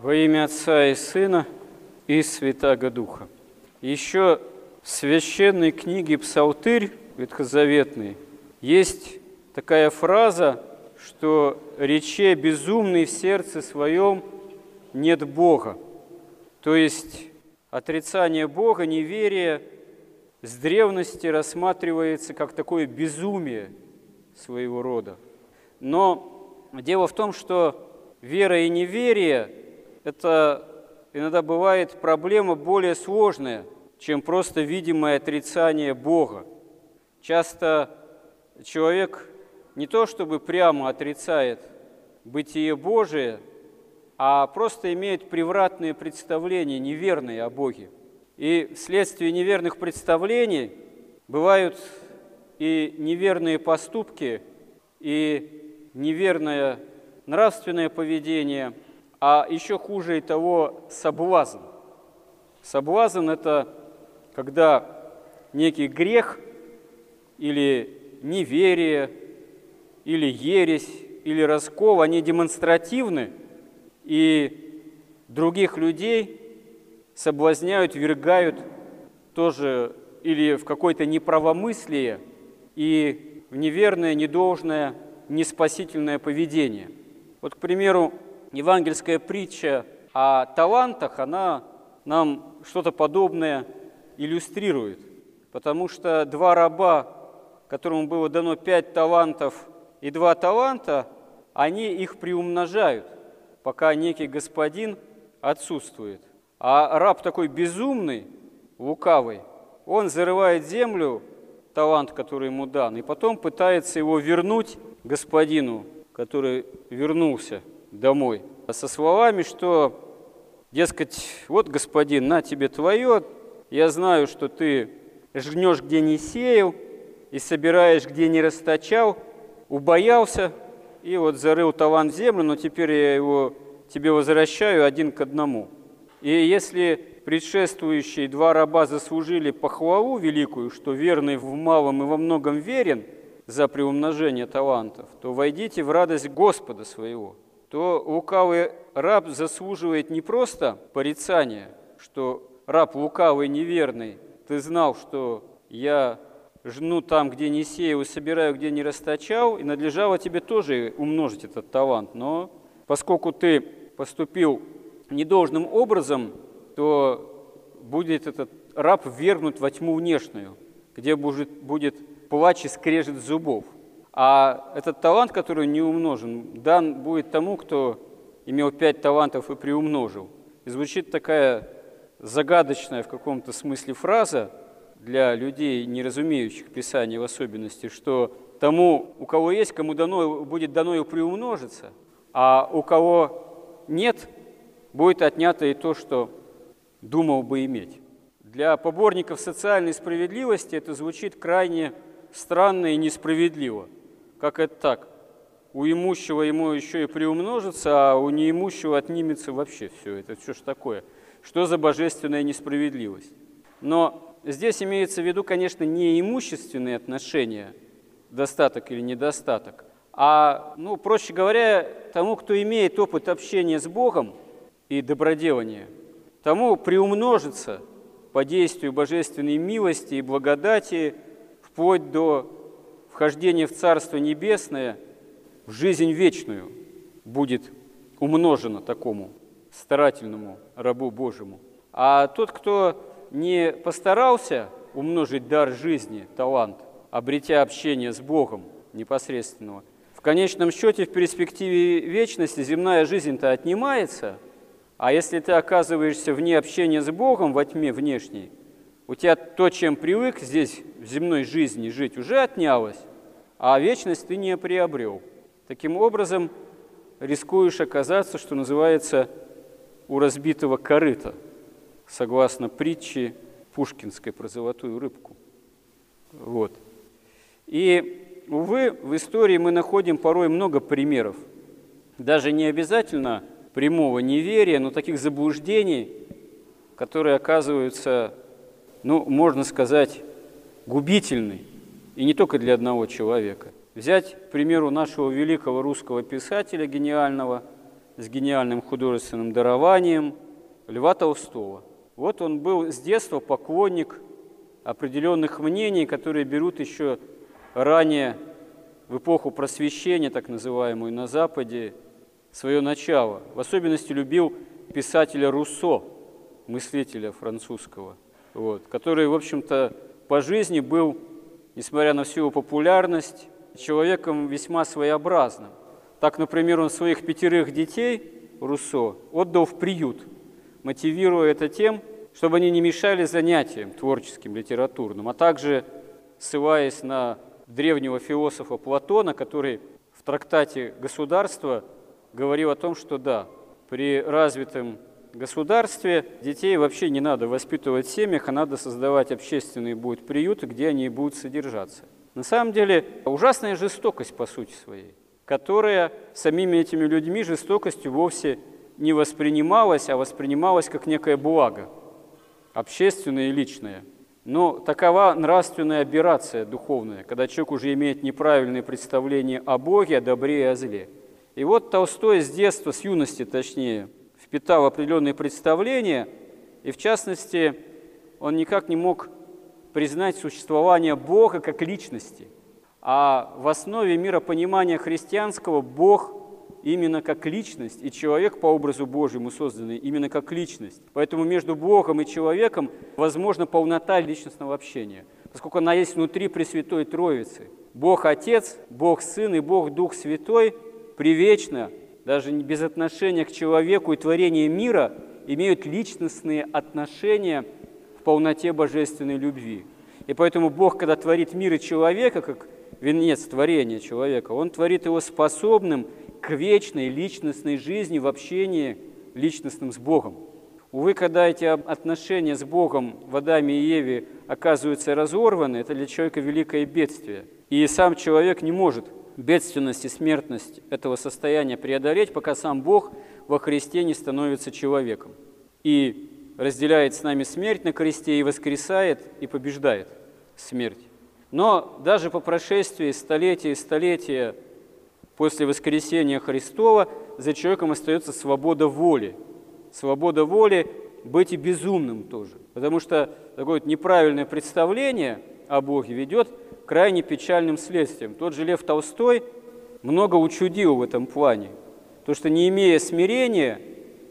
Во имя Отца и Сына и Святаго Духа. Еще в священной книге Псалтырь Ветхозаветный есть такая фраза, что «рече безумный в сердце своем нет Бога». То есть отрицание Бога, неверие с древности рассматривается как такое безумие своего рода. Но дело в том, что вера и неверие – это иногда бывает проблема более сложная, чем просто видимое отрицание Бога. Часто человек не то чтобы прямо отрицает бытие Божие, а просто имеет превратные представления, неверные о Боге. И вследствие неверных представлений бывают и неверные поступки, и неверное нравственное поведение, а еще хуже и того соблазн. Соблазн – это когда некий грех или неверие, или ересь, или раскол, они демонстративны, и других людей соблазняют, вергают тоже или в какое-то неправомыслие и в неверное, недолжное, неспасительное поведение. Вот, к примеру, евангельская притча о талантах, она нам что-то подобное иллюстрирует, потому что два раба, которому было дано пять талантов и два таланта, они их приумножают, пока некий господин отсутствует. А раб такой безумный, лукавый, он зарывает землю, талант, который ему дан, и потом пытается его вернуть господину, который вернулся домой, со словами, что, дескать, вот, господин, на тебе твое, я знаю, что ты жнешь, где не сеял, и собираешь, где не расточал, убоялся, и вот зарыл талант в землю, но теперь я его тебе возвращаю один к одному. И если предшествующие два раба заслужили похвалу великую, что верный в малом и во многом верен за приумножение талантов, то войдите в радость Господа своего. То лукавый раб заслуживает не просто порицания, что раб лукавый, неверный, ты знал, что я жну там, где не сеял, собираю, где не расточал, и надлежало тебе тоже умножить этот талант. Но поскольку ты поступил недолжным образом, то будет этот раб вергнут во тьму внешнюю, где будет, будет плач и скрежет зубов. А этот талант, который не умножен, дан будет тому, кто имел пять талантов и приумножил. И звучит такая загадочная в каком-то смысле фраза для людей, не разумеющих Писания в особенности, что тому, у кого есть, кому дано, будет дано и приумножиться, а у кого нет, будет отнято и то, что думал бы иметь. Для поборников социальной справедливости это звучит крайне странно и несправедливо. Как это так? У имущего ему еще и приумножится, а у неимущего отнимется вообще все. Это что ж такое? Что за божественная несправедливость? Но здесь имеется в виду, конечно, не имущественные отношения, достаток или недостаток, а, ну, проще говоря, тому, кто имеет опыт общения с Богом и доброделания, тому приумножится по действию божественной милости и благодати вплоть до вхождения в Царство Небесное, в жизнь вечную будет умножено такому старательному рабу Божьему. А тот, кто не постарался умножить дар жизни, талант, обретя общение с Богом непосредственного, в конечном счете в перспективе вечности земная жизнь-то отнимается, а если ты оказываешься вне общения с Богом, во тьме внешней, у тебя то, чем привык здесь в земной жизни жить, уже отнялось, а вечность ты не приобрел. Таким образом, рискуешь оказаться, что называется, у разбитого корыта, согласно притче Пушкинской про золотую рыбку. Вот. И, увы, в истории мы находим порой много примеров, даже не обязательно прямого неверия, но таких заблуждений, которые оказываются, ну, можно сказать, губительны, и не только для одного человека. Взять, к примеру, нашего великого русского писателя гениального с гениальным художественным дарованием Льва Толстого. Вот он был с детства поклонник определенных мнений, которые берут еще ранее, в эпоху просвещения, так называемую, на Западе, свое начало. В особенности любил писателя Руссо, мыслителя французского, вот, который, в общем-то, по жизни был, несмотря на всю его популярность, человеком весьма своеобразным. Так, например, он своих пятерых детей, Руссо, отдал в приют, мотивируя это тем, чтобы они не мешали занятиям творческим, литературным, а также ссылаясь на древнего философа Платона, который в трактате «Государство» говорил о том, что да, при развитом государстве детей вообще не надо воспитывать в семьях, а надо создавать общественные будут приюты, где они будут содержаться. На самом деле ужасная жестокость по сути своей, которая самими этими людьми жестокостью вовсе не воспринималась, а воспринималась как некое благо, общественное и личное. Но такова нравственная операция духовная, когда человек уже имеет неправильное представление о Боге, о добре и о зле. И вот Толстой с детства, с юности точнее, впитал определенные представления, и в частности, он никак не мог признать существование Бога как личности. А в основе миропонимания христианского Бог именно как личность, и человек по образу Божьему созданный именно как личность. Поэтому между Богом и человеком возможна полнота личностного общения, поскольку она есть внутри Пресвятой Троицы. Бог Отец, Бог Сын и Бог Дух Святой привечно, даже без отношения к человеку и творению мира, имеют личностные отношения в полноте божественной любви. И поэтому Бог, когда творит мир и человека, как венец творения человека, Он творит его способным к вечной личностной жизни в общении личностным с Богом. Увы, когда эти отношения с Богом в Адаме и Еве оказываются разорваны, это для человека великое бедствие. И сам человек не может бедственность и смертность этого состояния преодолеть, пока сам Бог во Христе не становится человеком и разделяет с нами смерть на кресте и воскресает и побеждает смерть. Но даже по прошествии столетия и столетия после воскресения Христова за человеком остается свобода воли. Свобода воли быть и безумным тоже. Потому что такое неправильное представление о Боге ведет крайне печальным следствием. Тот же Лев Толстой много учудил в этом плане. То, что не имея смирения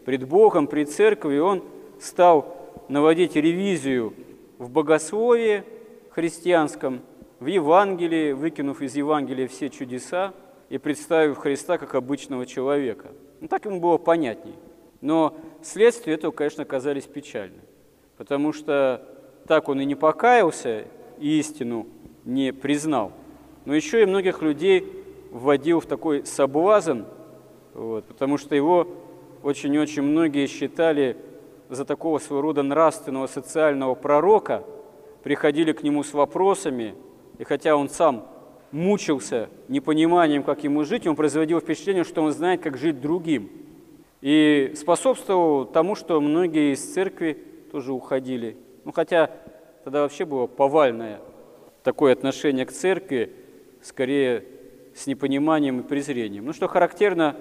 пред Богом, пред церковью, он стал наводить ревизию в богословии христианском, в Евангелии, выкинув из Евангелия все чудеса и представив Христа как обычного человека. Ну, так ему было понятней. Но следствия этого, конечно, оказались печальны, потому что так он и не покаялся, истину не признал. Но еще и многих людей вводил в такой соблазн, вот, потому что его очень-очень многие считали за такого своего рода нравственного социального пророка, приходили к нему с вопросами, и хотя он сам мучился непониманием, как ему жить, он производил впечатление, что он знает, как жить другим. И способствовал тому, что многие из церкви тоже уходили. Ну, хотя тогда вообще было повальное такое отношение к церкви, скорее с непониманием и презрением. Ну, что характерно,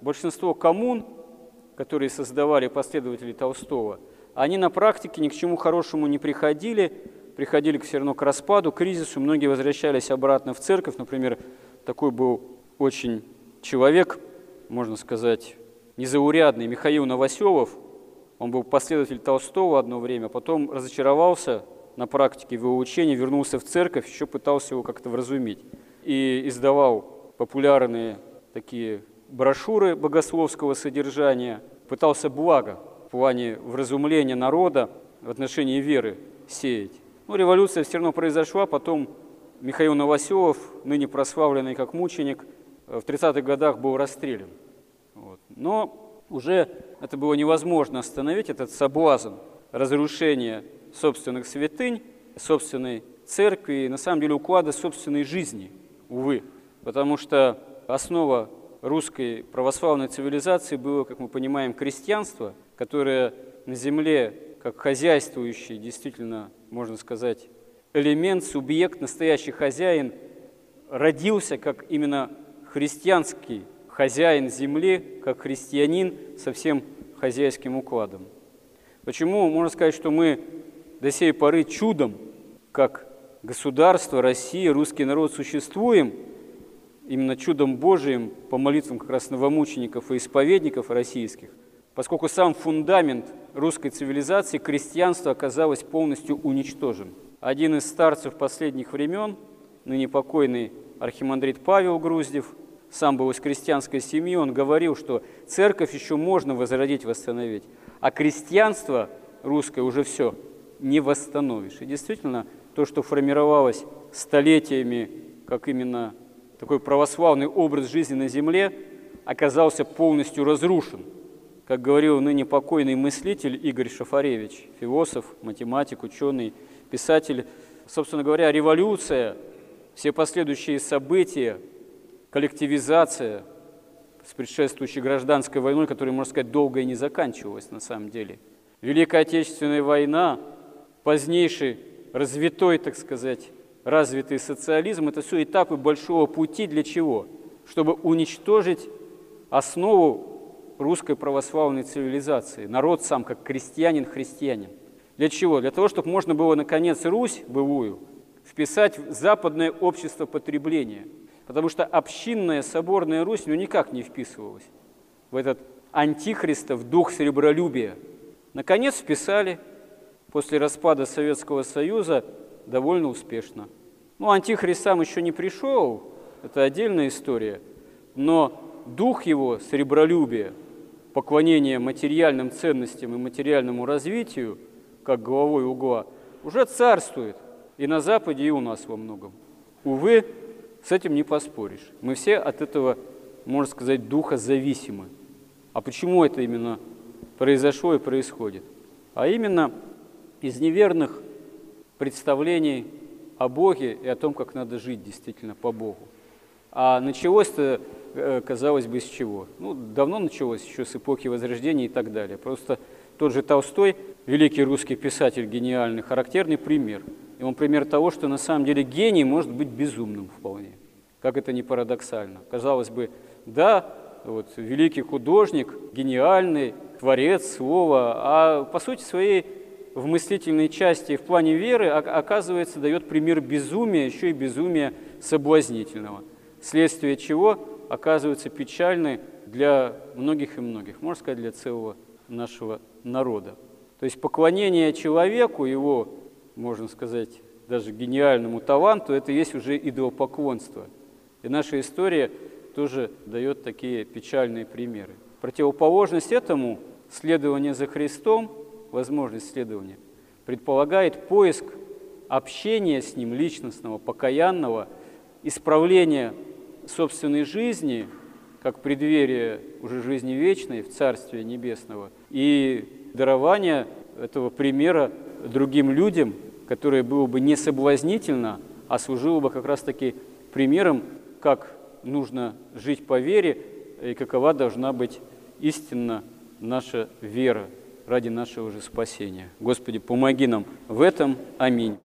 большинство коммун, которые создавали последователи Толстого, они на практике ни к чему хорошему не приходили, приходили все равно к распаду, к кризису, многие возвращались обратно в церковь. Например, такой был очень человек, можно сказать, незаурядный, Михаил Новоселов. Он был последователь Толстого одно время, потом разочаровался на практике в его учении, вернулся в церковь, еще пытался его как-то вразумить. И издавал популярные такие брошюры богословского содержания, пытался благо в плане вразумления народа в отношении веры сеять. Ну, революция все равно произошла, потом Михаил Новоселов, ныне прославленный как мученик, в 30-х годах был расстрелян. Вот. Но уже это было невозможно остановить, этот соблазн разрушения собственных святынь, собственной церкви и, на самом деле, уклада собственной жизни, увы. Потому что основа русской православной цивилизации было, как мы понимаем, крестьянство, которое на земле, как хозяйствующий, действительно, можно сказать, элемент, субъект, настоящий хозяин, родился как именно христианский хозяин земли, как христианин со всем хозяйским укладом. Почему можно сказать, что мы до сей поры чудом, как государство, Россия, русский народ существуем, именно чудом Божиим по молитвам как раз новомучеников и исповедников российских, поскольку сам фундамент русской цивилизации, крестьянство, оказалось полностью уничтожен. Один из старцев последних времен, ныне покойный архимандрит Павел Груздев, сам был из крестьянской семьи, он говорил, что церковь еще можно возродить, восстановить, а крестьянство русское уже все не восстановишь. И действительно, то, что формировалось столетиями, как именно такой православный образ жизни на земле, оказался полностью разрушен. Как говорил ныне покойный мыслитель Игорь Шафаревич, философ, математик, ученый, писатель, собственно говоря, революция, все последующие события, коллективизация с предшествующей гражданской войной, которая, можно сказать, долго и не заканчивалась на самом деле. Великая Отечественная война, позднейший развитой, так сказать, развитый социализм – это все этапы большого пути для чего? Чтобы уничтожить основу русской православной цивилизации, народ сам как крестьянин-христианин. Для чего? Для того, чтобы можно было, наконец, Русь былую вписать в западное общество потребления. Потому что общинная соборная Русь ну, никак не вписывалась в этот антихристов дух серебролюбия. Наконец вписали – после распада Советского Союза довольно успешно. Ну, антихрист сам еще не пришел, это отдельная история, но дух его, сребролюбие, поклонение материальным ценностям и материальному развитию, как головой угла, уже царствует и на Западе, и у нас во многом. Увы, с этим не поспоришь. Мы все от этого, можно сказать, духа зависимы. А почему это именно произошло и происходит? А именно из неверных представлений о Боге и о том, как надо жить действительно по Богу. А началось-то, э, казалось бы, с чего? Ну, давно началось, еще с эпохи Возрождения и так далее. Просто тот же Толстой, великий русский писатель, гениальный, характерный пример. И он пример того, что на самом деле гений может быть безумным вполне. Как это не парадоксально. Казалось бы, да, вот, великий художник, гениальный, творец слова, а по сути своей в мыслительной части в плане веры, оказывается, дает пример безумия, еще и безумия соблазнительного, следствие чего оказывается печальной для многих и многих, можно сказать, для целого нашего народа. То есть поклонение человеку, его, можно сказать, даже гениальному таланту, это есть уже идолопоклонство. И наша история тоже дает такие печальные примеры. Противоположность этому – следование за Христом – возможность исследования, предполагает поиск общения с ним личностного, покаянного, исправления собственной жизни, как преддверие уже жизни вечной в Царстве Небесного, и дарование этого примера другим людям, которое было бы не соблазнительно, а служило бы как раз-таки примером, как нужно жить по вере и какова должна быть истинно наша вера ради нашего же спасения. Господи, помоги нам в этом. Аминь.